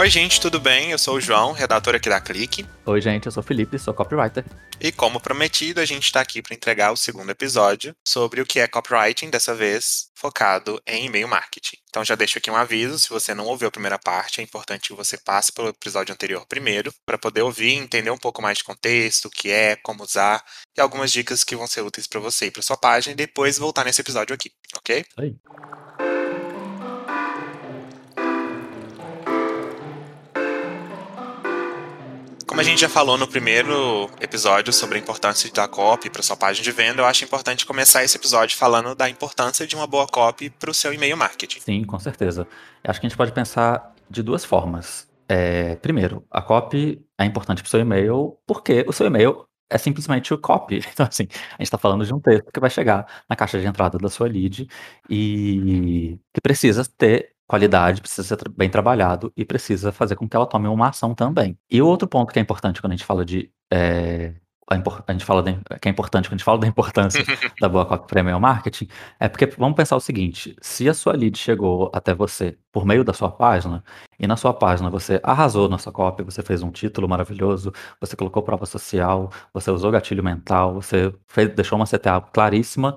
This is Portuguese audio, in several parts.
Oi, gente, tudo bem? Eu sou o João, redator aqui da Clique. Oi, gente, eu sou o Felipe, sou copywriter. E como prometido, a gente está aqui para entregar o segundo episódio sobre o que é copywriting, dessa vez focado em e-mail marketing. Então já deixo aqui um aviso, se você não ouviu a primeira parte, é importante que você passe pelo episódio anterior primeiro, para poder ouvir entender um pouco mais de contexto, o que é, como usar e algumas dicas que vão ser úteis para você e para sua página e depois voltar nesse episódio aqui, ok? Aí. Como a gente já falou no primeiro episódio sobre a importância da copy para sua página de venda, eu acho importante começar esse episódio falando da importância de uma boa copy para o seu e-mail marketing. Sim, com certeza. Acho que a gente pode pensar de duas formas. É, primeiro, a copy é importante para o seu e-mail porque o seu e-mail é simplesmente o copy. Então, assim, a gente está falando de um texto que vai chegar na caixa de entrada da sua lead e que precisa ter qualidade, precisa ser bem trabalhado e precisa fazer com que ela tome uma ação também. E o outro ponto que é importante quando a gente fala de. É, a, gente fala de, que é importante quando a gente fala da importância da boa copy para e-mail marketing, é porque vamos pensar o seguinte: se a sua lead chegou até você por meio da sua página, e na sua página você arrasou na sua copy, você fez um título maravilhoso, você colocou prova social, você usou gatilho mental, você fez, deixou uma CTA claríssima,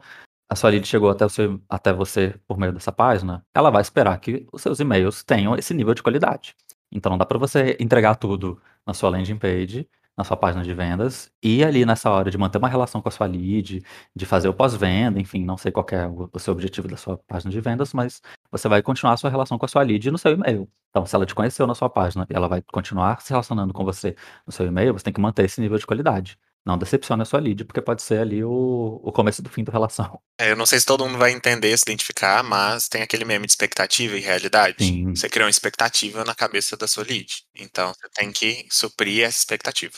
a sua lead chegou até, seu, até você por meio dessa página, ela vai esperar que os seus e-mails tenham esse nível de qualidade. Então não dá para você entregar tudo na sua landing page, na sua página de vendas, e ali nessa hora de manter uma relação com a sua lead, de fazer o pós-venda, enfim, não sei qual é o, o, seu objetivo da sua página de vendas, mas você vai continuar a sua relação com a sua lead no seu e-mail. Então, se ela te conheceu na sua página e ela vai continuar se relacionando com você no seu e-mail, você tem que manter esse nível de qualidade. Não decepcione a sua lead, porque pode ser ali o, o começo do fim da relação. É, eu não sei se todo mundo vai entender, se identificar, mas tem aquele meme de expectativa e realidade. Sim. Você criou uma expectativa na cabeça da sua lead. Então você tem que suprir essa expectativa.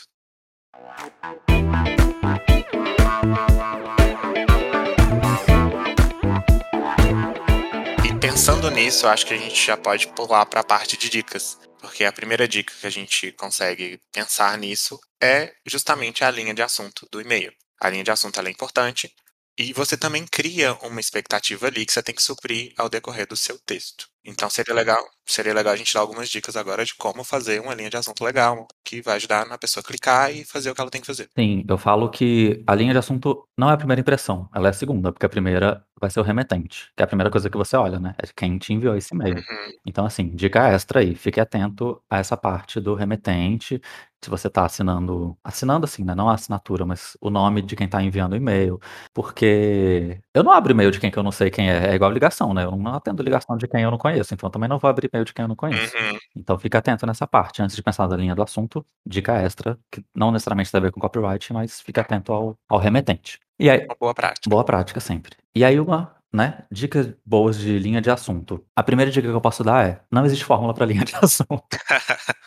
E pensando nisso, acho que a gente já pode pular para a parte de dicas. Porque a primeira dica que a gente consegue pensar nisso é justamente a linha de assunto do e-mail. A linha de assunto é importante e você também cria uma expectativa ali que você tem que suprir ao decorrer do seu texto. Então seria legal, seria legal a gente dar algumas dicas agora de como fazer uma linha de assunto legal, que vai ajudar na pessoa clicar e fazer o que ela tem que fazer. Sim, eu falo que a linha de assunto não é a primeira impressão, ela é a segunda, porque a primeira vai ser o remetente, que é a primeira coisa que você olha, né? É quem te enviou esse e-mail. Uhum. Então, assim, dica extra aí, fique atento a essa parte do remetente, se você está assinando, assinando assim, né? Não a assinatura, mas o nome de quem está enviando o e-mail, porque eu não abro e-mail de quem que eu não sei quem é, é igual ligação, né? Eu não atendo ligação de quem eu não conheço então também não vou abrir e-mail de quem eu não conheço. Uhum. Então fica atento nessa parte. Antes de pensar na linha do assunto, dica extra, que não necessariamente tem a ver com copyright, mas fica atento ao, ao remetente. E aí, Uma boa prática. boa prática sempre. E aí uma, né, dicas boas de linha de assunto. A primeira dica que eu posso dar é, não existe fórmula para linha de assunto.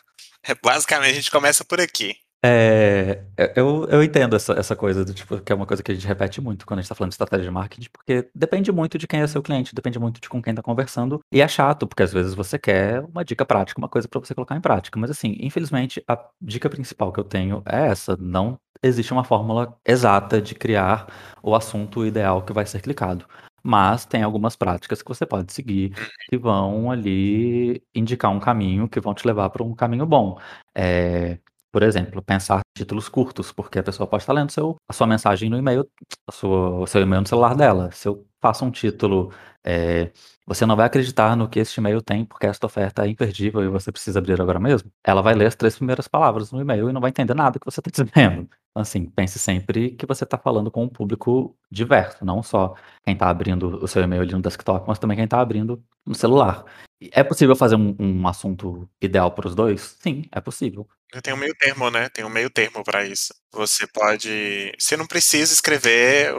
É, Basicamente a gente começa por aqui. É, eu, eu entendo essa, essa coisa do tipo, que é uma coisa que a gente repete muito quando a gente tá falando de estratégia de marketing, porque depende muito de quem é seu cliente, depende muito de com quem tá conversando, e é chato, porque às vezes você quer uma dica prática, uma coisa para você colocar em prática. Mas assim, infelizmente, a dica principal que eu tenho é essa, não existe uma fórmula exata de criar o assunto ideal que vai ser clicado. Mas tem algumas práticas que você pode seguir que vão ali indicar um caminho, que vão te levar para um caminho bom. É, por exemplo, pensar títulos curtos, porque a pessoa pode estar lendo seu, a sua mensagem no e-mail, sua, o seu e-mail no celular dela. Se eu faço um título, é, você não vai acreditar no que este e-mail tem, porque esta oferta é imperdível e você precisa abrir agora mesmo. Ela vai ler as três primeiras palavras no e-mail e não vai entender nada que você está dizendo. Então, assim, pense sempre que você está falando com um público diverso, não só quem está abrindo o seu e-mail ali no desktop, mas também quem está abrindo no celular. É possível fazer um, um assunto ideal para os dois? Sim, é possível. Tem um meio termo, né? Tem um meio termo para isso. Você pode. Você não precisa escrever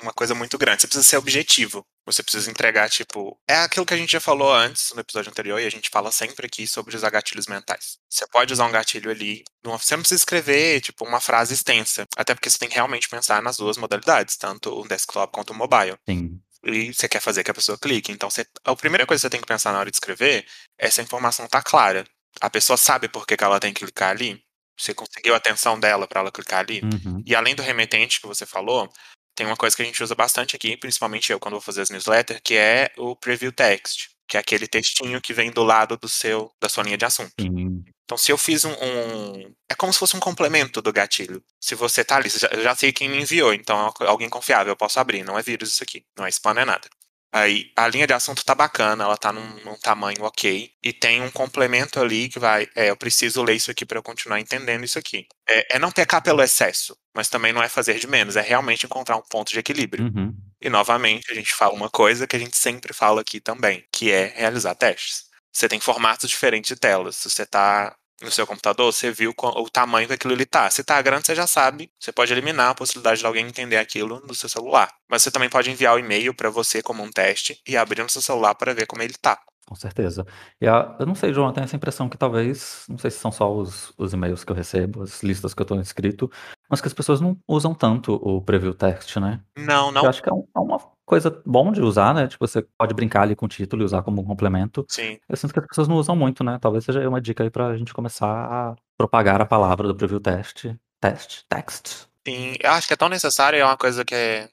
uma coisa muito grande, você precisa ser objetivo. Você precisa entregar, tipo. É aquilo que a gente já falou antes no episódio anterior, e a gente fala sempre aqui sobre usar gatilhos mentais. Você pode usar um gatilho ali. Você não precisa escrever, tipo, uma frase extensa. Até porque você tem que realmente pensar nas duas modalidades, tanto o desktop quanto o mobile. Sim. E você quer fazer que a pessoa clique. Então, você, a primeira coisa que você tem que pensar na hora de escrever é se a informação tá clara. A pessoa sabe por que, que ela tem que clicar ali? Você conseguiu a atenção dela para ela clicar ali? Uhum. E além do remetente que você falou, tem uma coisa que a gente usa bastante aqui, principalmente eu quando vou fazer as newsletters, que é o preview text. que é aquele textinho que vem do lado do seu da sua linha de assunto. Sim. Então, se eu fiz um, um, É como se fosse um complemento do gatilho. Se você tá ali, já, eu já sei quem me enviou, então é alguém confiável, eu posso abrir. Não é vírus isso aqui. Não é spam, não é nada. Aí a linha de assunto tá bacana, ela tá num, num, tamanho ok. E tem um complemento ali que vai. É, eu preciso ler isso aqui para eu continuar entendendo isso aqui. É, é, não pecar pelo excesso, mas também não é fazer de menos, é realmente encontrar um ponto de equilíbrio. Uhum. E novamente, a gente fala uma coisa que a gente sempre fala aqui também, que é realizar testes. Você tem formatos diferentes de telas. Se você tá no seu computador, você viu o tamanho que aquilo ele tá. Se tá grande, você já sabe. Você pode eliminar a possibilidade de alguém entender aquilo no seu celular. Mas você também pode enviar o e-mail para você como um teste e abrir no seu celular para ver como ele tá. Com certeza. E a, eu não sei, João, eu tenho essa impressão que talvez, não sei se são só os, os e-mails que eu recebo, as listas que eu estou inscrito, mas que as pessoas não usam tanto o preview text, né? Não, não. Eu acho que é, um, é uma coisa bom de usar, né? Tipo, você pode brincar ali com o título e usar como um complemento. Sim. Eu sinto que as pessoas não usam muito, né? Talvez seja uma dica aí pra gente começar a propagar a palavra do preview test. Test, text. Sim, eu acho que é tão necessário, é uma coisa que é...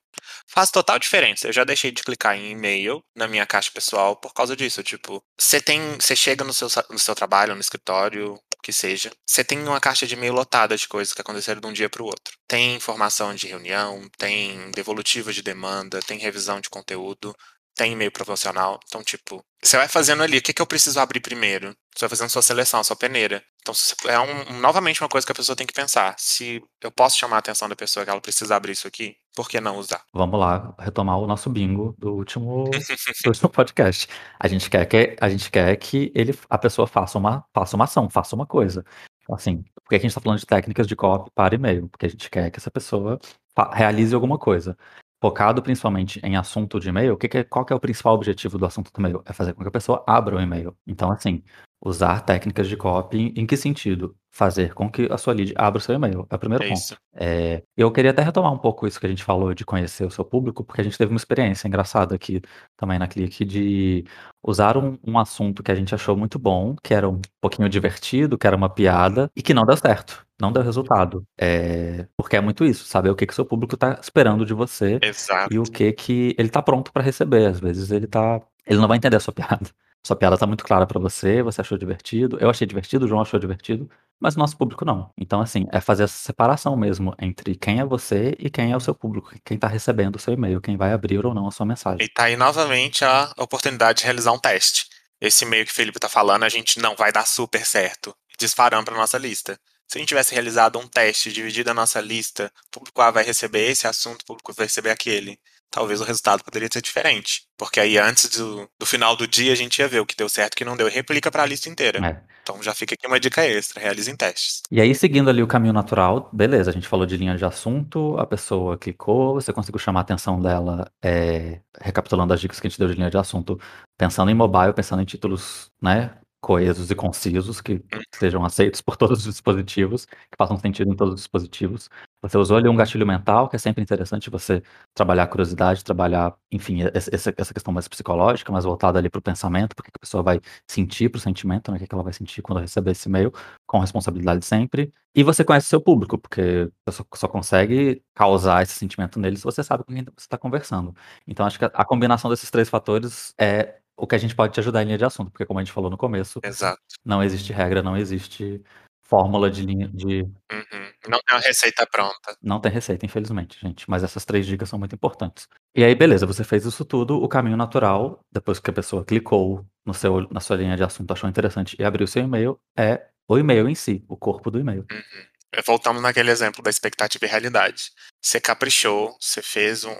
faz total diferença. Eu já deixei de clicar em e-mail na minha caixa pessoal por causa disso. Tipo, você tem. Você chega no seu, no seu trabalho, no escritório, que seja, você tem uma caixa de e-mail lotada de coisas que aconteceram de um dia para o outro. Tem informação de reunião, tem devolutiva de demanda, tem revisão de conteúdo, tem e-mail promocional. Então, tipo, você vai fazendo ali, o que, que eu preciso abrir primeiro? Você vai fazendo sua seleção, sua peneira. Então, é um, novamente uma coisa que a pessoa tem que pensar. Se eu posso chamar a atenção da pessoa que ela precisa abrir isso aqui, por que não usar? Vamos lá, retomar o nosso bingo do último, do último podcast. A gente quer que a gente quer que ele, a pessoa faça uma, faça uma ação, faça uma coisa. Assim, porque a gente está falando de técnicas de copy para e-mail, porque a gente quer que essa pessoa realize alguma coisa focado principalmente em assunto de e-mail, que que é, qual que é o principal objetivo do assunto do e-mail? É fazer com que a pessoa abra o e-mail. Então, assim, usar técnicas de copy em que sentido? Fazer com que a sua lead abra o seu e-mail. É o primeiro É ponto. É, eu queria até retomar um pouco isso que a gente falou de conhecer o seu público, porque a gente teve uma experiência engraçada aqui também na Clique de usar um, um assunto que a gente achou muito bom, que era um pouquinho divertido, que era uma piada, e que não deu certo, não deu resultado. É, porque é muito isso, saber o que, que o seu público está esperando de você Exato. e o que que ele tá pronto para receber. Às vezes ele tá, ele não vai entender a sua piada. Sua piada tá muito clara para você, você achou divertido, eu achei divertido, o João achou divertido, mas o nosso público não. Então assim, é fazer essa separação mesmo entre quem é você e quem é o seu público, quem tá recebendo o seu e-mail, quem vai abrir ou não a sua mensagem. E tá aí novamente a oportunidade de realizar um teste. Esse e-mail que o Felipe tá falando, a gente não vai dar super certo. Disparando pra nossa lista. Se a gente tivesse realizado um teste, dividido a nossa lista, público A vai receber esse assunto, público vai receber aquele. Talvez o resultado poderia ser diferente. Porque aí antes do, do final do dia a gente ia ver o que deu certo e o que não deu e replica para a lista inteira. É. Então já fica aqui uma dica extra, realizem testes. E aí, seguindo ali o caminho natural, beleza, a gente falou de linha de assunto, a pessoa clicou, você conseguiu chamar a atenção dela, é, recapitulando as dicas que a gente deu de linha de assunto, pensando em mobile, pensando em títulos, né, coesos e concisos, que sejam aceitos por todos os dispositivos, que façam sentido em todos os dispositivos. Você usou ali um gatilho mental, que é sempre interessante você trabalhar a curiosidade, trabalhar, enfim, essa, essa questão mais psicológica, mais voltada ali para o pensamento, porque a pessoa vai sentir para o sentimento, né, o que ela vai sentir quando receber esse e-mail, com responsabilidade sempre. E você conhece seu público, porque você só, só consegue causar esse sentimento nele se você sabe com quem você está conversando. Então, acho que a, a combinação desses três fatores é o que a gente pode te ajudar em linha de assunto, porque como a gente falou no começo, Exato. não existe regra, não existe fórmula de linha de. Uhum. Não tem uma receita pronta. Não tem receita, infelizmente, gente. Mas essas três dicas são muito importantes. E aí, beleza, você fez isso tudo, o caminho natural, depois que a pessoa clicou no seu, na sua linha de assunto, achou interessante e abriu o seu e-mail, é o e-mail em si, o corpo do e-mail. Uhum. Voltamos naquele exemplo da expectativa e realidade. Você caprichou, você fez um,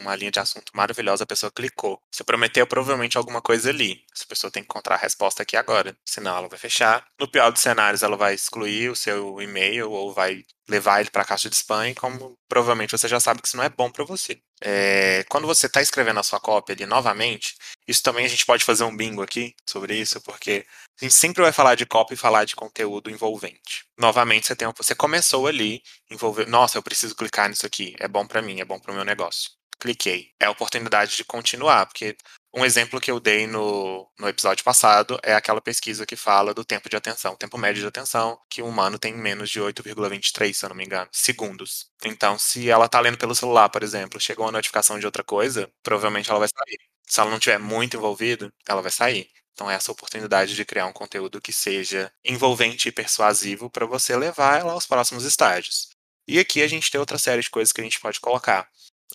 uma linha de assunto maravilhosa, a pessoa clicou. Você prometeu provavelmente alguma coisa ali. Essa pessoa tem que encontrar a resposta aqui agora. Senão ela vai fechar. No pior dos cenários, ela vai excluir o seu e-mail ou vai levar ele para a caixa de spam, como provavelmente você já sabe que isso não é bom para você. É, quando você está escrevendo a sua cópia ali novamente, isso também a gente pode fazer um bingo aqui sobre isso, porque a gente sempre vai falar de cópia e falar de conteúdo envolvente. Novamente, você tem você começou ali, envolver, nossa, eu preciso clicar nisso aqui, é bom para mim, é bom para o meu negócio. Cliquei. É a oportunidade de continuar, porque Um exemplo que eu dei no, no episódio passado é aquela pesquisa que fala do tempo de atenção, tempo médio de atenção, que o humano tem menos de 8,23, se eu não me engano, segundos. Então, se ela tá lendo pelo celular, por exemplo, chegou uma notificação de outra coisa, provavelmente ela vai sair. Se ela não tiver muito envolvida, ela vai sair. Então, essa oportunidade de criar um conteúdo que seja envolvente e persuasivo para você levar ela aos próximos estágios. E aqui a gente tem outra série de coisas que a gente pode colocar: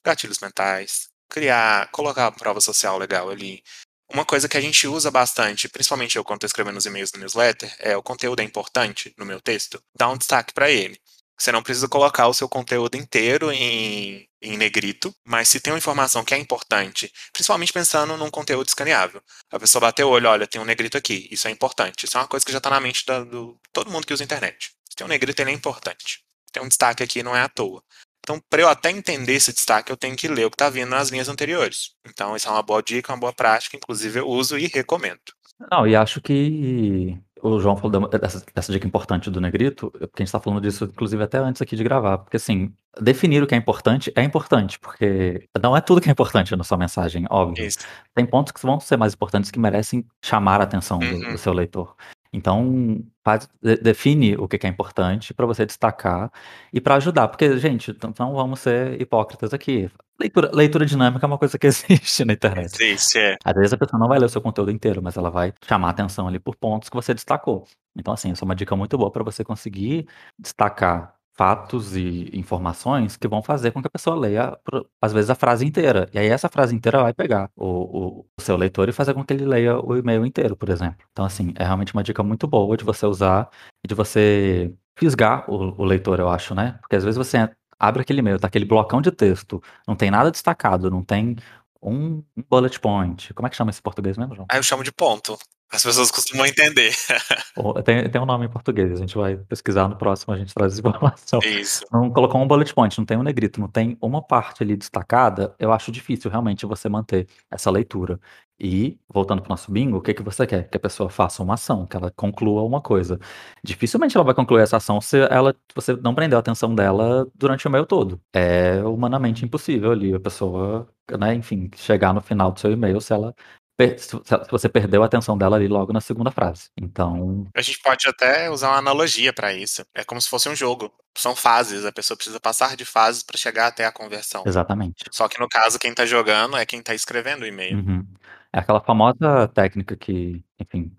gatilhos mentais, criar, colocar a prova social legal ali. Uma coisa que a gente usa bastante, principalmente eu quando estou escrevendo os e-mails do newsletter, é o conteúdo é importante no meu texto, dá um destaque para ele. Você não precisa colocar o seu conteúdo inteiro em, em negrito, mas se tem uma informação que é importante, principalmente pensando num conteúdo escaneável, a pessoa bateu o olho, olha, tem um negrito aqui, isso é importante. Isso é uma coisa que já está na mente da, do todo mundo que usa internet. Se tem um negrito, ele é importante. Tem um destaque aqui, não é à toa. Então, para eu até entender esse destaque, eu tenho que ler o que está vindo nas linhas anteriores. Então, isso é uma boa dica, uma boa prática, inclusive eu uso e recomendo. Não, e acho que o João falou dessa, dessa dica importante do negrito, porque a gente está falando disso, inclusive, até antes aqui de gravar. Porque, assim, definir o que é importante é importante, porque não é tudo que é importante na sua mensagem, óbvio. Isso. Tem pontos que vão ser mais importantes que merecem chamar a atenção do, Uhum. do seu leitor. Então, faz, de- define o que é importante para você destacar e para ajudar, porque, gente, não vamos ser hipócritas aqui. Leitura, leitura dinâmica é uma coisa que existe na internet. Existe, é. Às vezes a pessoa não vai ler o seu conteúdo inteiro, mas ela vai chamar a atenção ali por pontos que você destacou. Então, assim, essa é uma dica muito boa para você conseguir destacar fatos e informações que vão fazer com que a pessoa leia, às vezes, a frase inteira. E aí essa frase inteira vai pegar o, o- o seu leitor e fazer com que ele leia o e-mail inteiro, por exemplo. Então, assim, é realmente uma dica muito boa de você usar e de você fisgar o, o leitor, eu acho, né? Porque às vezes você abre aquele e-mail, tá aquele blocão de texto, não tem nada destacado, não tem um, bullet point. Como é que chama esse português mesmo, João? Aí eu chamo de ponto. As pessoas costumam entender. Tem, tem um nome em português, a gente vai pesquisar no próximo, a gente traz essa informação. Isso. Não colocou um bullet point, não tem um negrito, não tem uma parte ali destacada, eu acho difícil realmente você manter essa leitura. E, voltando para o nosso bingo, o que, que você quer? Que a pessoa faça uma ação, que ela conclua uma coisa. Dificilmente ela vai concluir essa ação se ela, você não prendeu a atenção dela durante o e-mail todo. É humanamente impossível ali a pessoa, né, enfim, chegar no final do seu e-mail se ela você perdeu a atenção dela ali logo na segunda frase. Então, A gente pode até usar uma analogia para isso. É como se fosse um jogo. São fases, a pessoa precisa passar de fases para chegar até a conversão. exatamente. Só que no caso, quem tá jogando é quem tá escrevendo o e-mail. Uhum. É aquela famosa técnica que, enfim,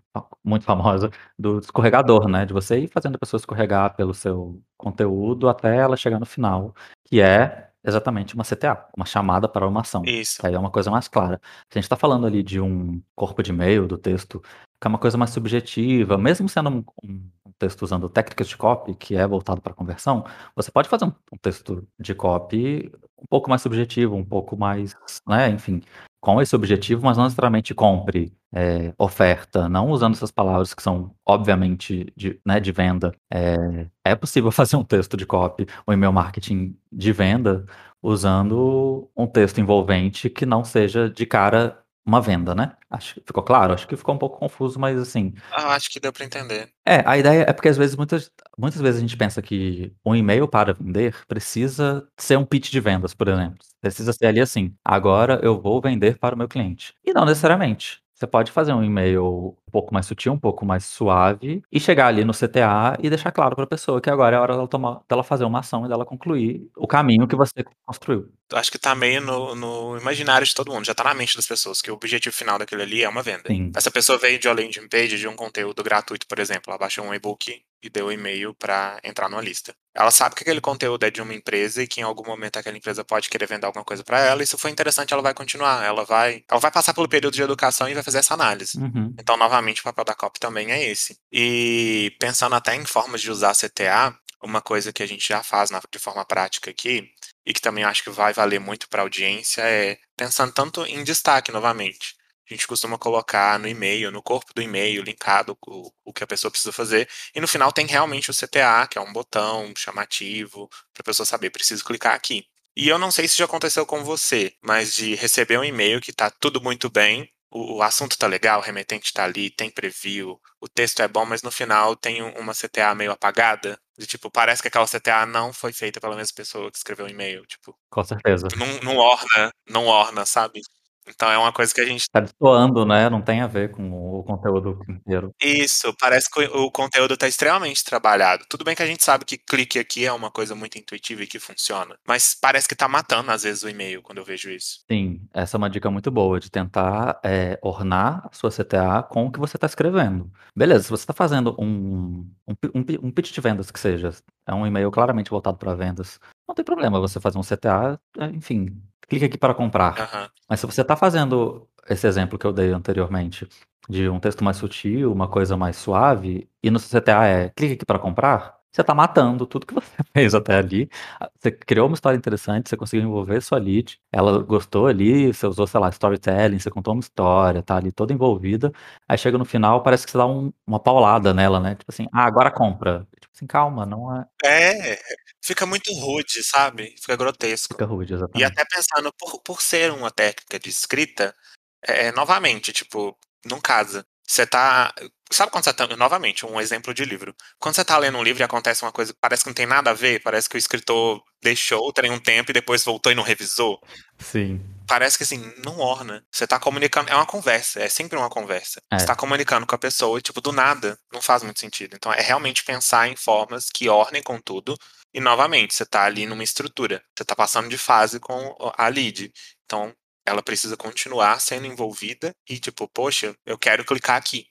muito famosa, do escorregador, né? De você ir fazendo a pessoa escorregar pelo seu conteúdo até ela chegar no final, que é exatamente uma CTA, uma chamada para uma ação. Isso. Aí é uma coisa mais clara. Se a gente está falando ali de um corpo de e-mail, do texto, que é uma coisa mais subjetiva, mesmo sendo um, um texto usando técnicas de copy, que é voltado para conversão, você pode fazer um, um texto de copy um pouco mais subjetivo, um pouco mais, né, enfim, com esse objetivo, mas não necessariamente compre, é, oferta, não usando essas palavras que são obviamente de, né, de venda. É, é possível fazer um texto de copy, um e-mail marketing de venda, usando um texto envolvente que não seja de cara uma venda, né? Acho que ficou claro, acho que ficou um pouco confuso, mas assim, Ah, acho que deu para entender. é, a ideia é porque às vezes, muitas, muitas vezes a gente pensa que um e-mail para vender precisa ser um pitch de vendas, por exemplo. Precisa ser ali assim, agora eu vou vender para o meu cliente. E não necessariamente. Você pode fazer um e-mail um pouco mais sutil, um pouco mais suave, e chegar ali no CTA e deixar claro para a pessoa que agora é a hora dela, tomar, dela fazer uma ação e dela concluir o caminho que você construiu. Acho que tá meio no, no imaginário de todo mundo, já tá na mente das pessoas, que o objetivo final daquele ali é uma venda. Sim. Essa pessoa veio de uma landing page de um conteúdo gratuito, por exemplo, ela baixou um e-book e deu um e-mail para entrar numa lista. Ela sabe que aquele conteúdo é de uma empresa e que em algum momento aquela empresa pode querer vender alguma coisa para ela, e se for interessante, ela vai continuar, ela vai, ela vai passar pelo período de educação e vai fazer essa análise. Uhum. Então, novamente, o papel da COP também é esse. E pensando até em formas de usar CTA, uma coisa que a gente já faz na- de forma prática aqui, e que também acho que vai valer muito para a audiência, é pensando tanto em destaque novamente. A gente costuma colocar no e-mail, no corpo do e-mail, linkado o, o que a pessoa precisa fazer. E no final tem realmente o CTA, que é um botão chamativo, para a pessoa saber, preciso clicar aqui. E eu não sei se já aconteceu com você, mas de receber um e-mail que tá tudo muito bem, o, o assunto tá legal, o remetente tá ali, tem preview, o texto é bom, mas no final tem um- uma CTA meio apagada. De tipo, parece que aquela CTA não foi feita pela mesma pessoa que escreveu o e-mail. Tipo, Com certeza. não, não orna, não orna, sabe? Então é uma coisa que a gente Tá destoando, né, não tem a ver com o conteúdo inteiro. Isso, parece que o conteúdo tá extremamente trabalhado. Tudo bem que a gente sabe que clique aqui é uma coisa muito intuitiva e que funciona, mas parece que tá matando às vezes o e-mail quando eu vejo isso. Sim, essa é uma dica muito boa de tentar, eh, ornar a sua CTA com o que você tá escrevendo. Beleza, se você tá fazendo um um um um pitch de vendas que seja, é um e-mail claramente voltado pra vendas, não tem problema você fazer um CTA, eh, enfim, clique aqui para comprar. Aham. Mas se você tá fazendo esse exemplo que eu dei anteriormente, de um texto mais sutil, uma coisa mais suave, e no CTA é clique aqui para comprar, você tá matando tudo que você fez até ali. Você criou uma história interessante, você conseguiu envolver sua lead, ela gostou ali, você usou, sei lá, storytelling, você contou uma história, tá ali toda envolvida, aí chega no final, parece que você dá um uma paulada nela, né, tipo assim: "Ah, agora compra". Tipo assim, calma, não é É, fica muito rude, sabe, fica grotesco. Fica rude, E exatamente. até pensando por por ser uma técnica de escrita, eh, novamente, tipo, não casa. Você tá sabe quando você tá novamente, um exemplo de livro. Quando você tá lendo um livro e acontece uma coisa que parece que não tem nada a ver, parece que o escritor deixou o trem um tempo e depois voltou e não revisou. Sim. Parece que, assim, não orna. Você tá comunicando é uma conversa, é sempre uma conversa. Você É. tá comunicando com a pessoa e, tipo, do nada, não faz muito sentido. Então é realmente pensar em formas que ornem com tudo e, novamente, você tá ali numa estrutura. Você tá passando de fase com a lead. Então ela precisa continuar sendo envolvida e, tipo, poxa, eu quero clicar aqui.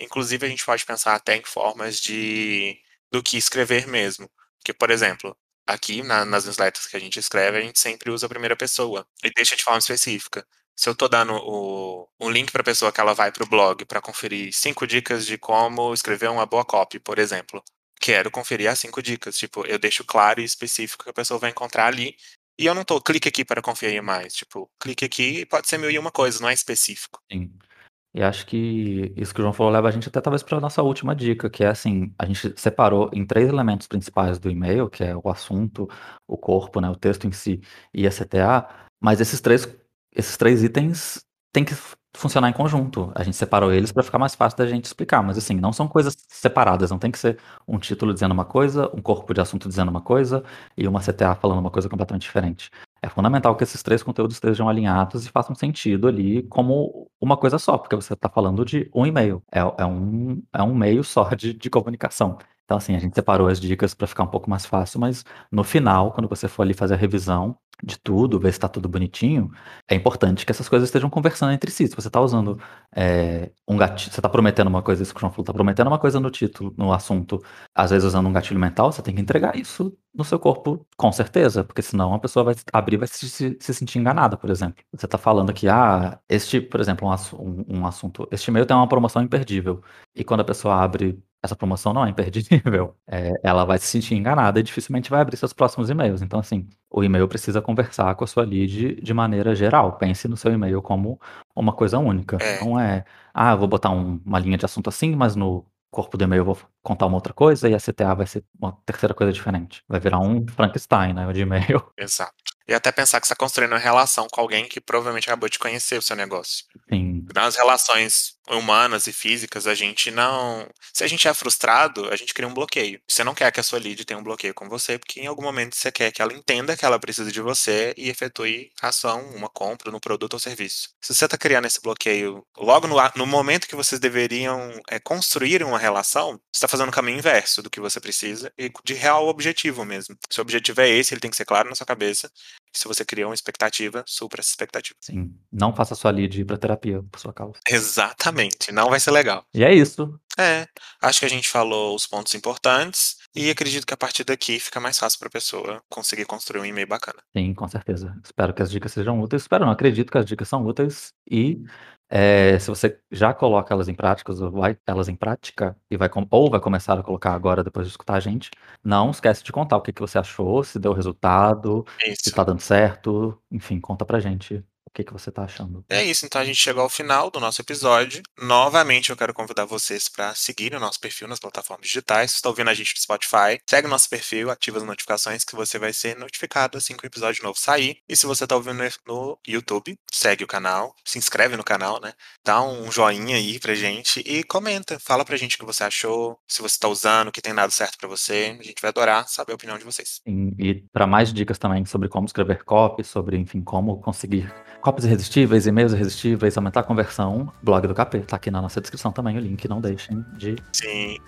Inclusive, a gente pode pensar até em formas de do que escrever mesmo. Porque, por exemplo, aqui na nas newsletters que a gente escreve, a gente sempre usa a primeira pessoa e deixa de forma específica. Se eu tô dando o o link pra pessoa que ela vai para o blog pra conferir 5 dicas de como escrever uma boa copy, por exemplo, quero conferir as 5 dicas, tipo, eu deixo claro e específico que a pessoa vai encontrar ali, e eu não tô clique aqui para conferir mais, tipo, clique aqui pode ser mil e uma coisas, não é específico. Sim. E acho que isso que o João falou leva a gente até talvez pra nossa última dica, que é assim, a gente separou em 3 elementos principais do e-mail, que é o assunto, o corpo, né, o texto em si e a CTA, mas esses 3 esses 3 itens têm que funcionar em conjunto. A gente separou eles pra ficar mais fácil da gente explicar, mas assim, não são coisas separadas, não tem que ser um título dizendo uma coisa, um corpo de assunto dizendo uma coisa e uma CTA falando uma coisa completamente diferente. É fundamental que esses 3 conteúdos estejam alinhados e façam sentido ali como uma coisa só, porque você tá falando de um e-mail, é é um é um meio só de de comunicação. Então assim, a gente separou as dicas pra ficar um pouco mais fácil, mas no final, quando você for ali fazer a revisão de tudo, ver se tá tudo bonitinho, é importante que essas coisas estejam conversando entre si. Se você tá usando, eh, um gati você tá prometendo uma coisa, isso que o João falou, tá prometendo uma coisa no título, no assunto, às vezes usando um gatilho mental, você tem que entregar isso no seu corpo com certeza, porque senão a pessoa vai abrir vai se se se sentir enganada, por exemplo. Você tá falando que, ah, este por exemplo, um um um assunto, este e-mail tem uma promoção imperdível, e quando a pessoa abre, essa promoção não é imperdível, eh, ela vai se sentir enganada e dificilmente vai abrir seus próximos e-mails. Então assim, o e-mail precisa conversar com a sua lead de maneira geral, pense no seu e-mail como uma coisa única. É. Não é: "Ah, eu vou botar um uma linha de assunto assim, mas no corpo do e-mail eu vou contar uma outra coisa e a CTA vai ser uma terceira coisa diferente". Vai virar um Frankenstein, né, de e-mail. Exato. E até pensar que você tá construindo uma relação com alguém que provavelmente acabou de conhecer o seu negócio. Sim. Nas relações humanas e físicas, a gente não se a gente é frustrado, a gente cria um bloqueio. Você não quer que a sua lead tenha um bloqueio com você, porque em algum momento você quer que ela entenda que ela precisa de você e efetue a ação, uma compra no produto ou serviço. Se você tá criando esse bloqueio logo no no momento que vocês deveriam, eh, construir uma relação, você tá fazendo o caminho inverso do que você precisa e de real objetivo mesmo. Se o objetivo é esse, ele tem que ser claro na sua cabeça, se você criou uma expectativa, supra essa expectativa. Sim, não faça sua lead ir pra terapia por sua causa. Exatamente, não vai ser legal. E é isso. É, acho que a gente falou os pontos importantes e acredito que a partir daqui fica mais fácil pra pessoa conseguir construir um e-mail bacana. Sim, com certeza. Espero que as dicas sejam úteis. Espero não, acredito que as dicas são úteis e, eh, se você já coloca elas em práticas ou vai elas em prática e vai ou vai começar a colocar agora depois de escutar a gente, não esquece de contar o que que você achou, se deu resultado, se Isso. tá dando certo, enfim, conta pra gente que que você tá achando. É isso, então a gente chegou ao final do nosso episódio. Novamente eu quero convidar vocês pra seguirem o nosso perfil nas plataformas digitais. Se tá ouvindo a gente no Spotify, segue o nosso perfil, ativa as notificações que você vai ser notificado assim que o episódio novo sair. E se você tá ouvindo no YouTube, segue o canal, se inscreve no canal, né, dá um joinha aí pra gente e comenta, fala pra gente o que você achou, se você tá usando, o que tem dado certo pra você, a gente vai adorar saber a opinião de vocês. Sim, e pra mais dicas também sobre como escrever copy, sobre, enfim, como conseguir copies irresistíveis, e-mails irresistíveis, aumentar a conversão, blog do KP. Tá aqui na nossa descrição também o link, não deixem de. Sim.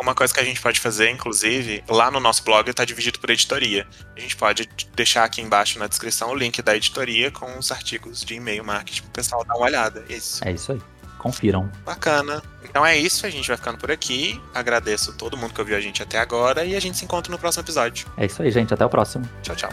Uma coisa que a gente pode fazer, inclusive, lá no nosso blog está dividido por editoria. A gente pode deixar aqui embaixo na descrição o link da editoria com os artigos de e-mail marketing para o pessoal dar uma olhada. Isso. É isso aí. Confiram. Bacana. Então é isso, a gente vai ficando por aqui. Agradeço todo mundo que ouviu a gente até agora e a gente se encontra no próximo episódio. É isso aí, gente. Até o próximo. Tchau, tchau.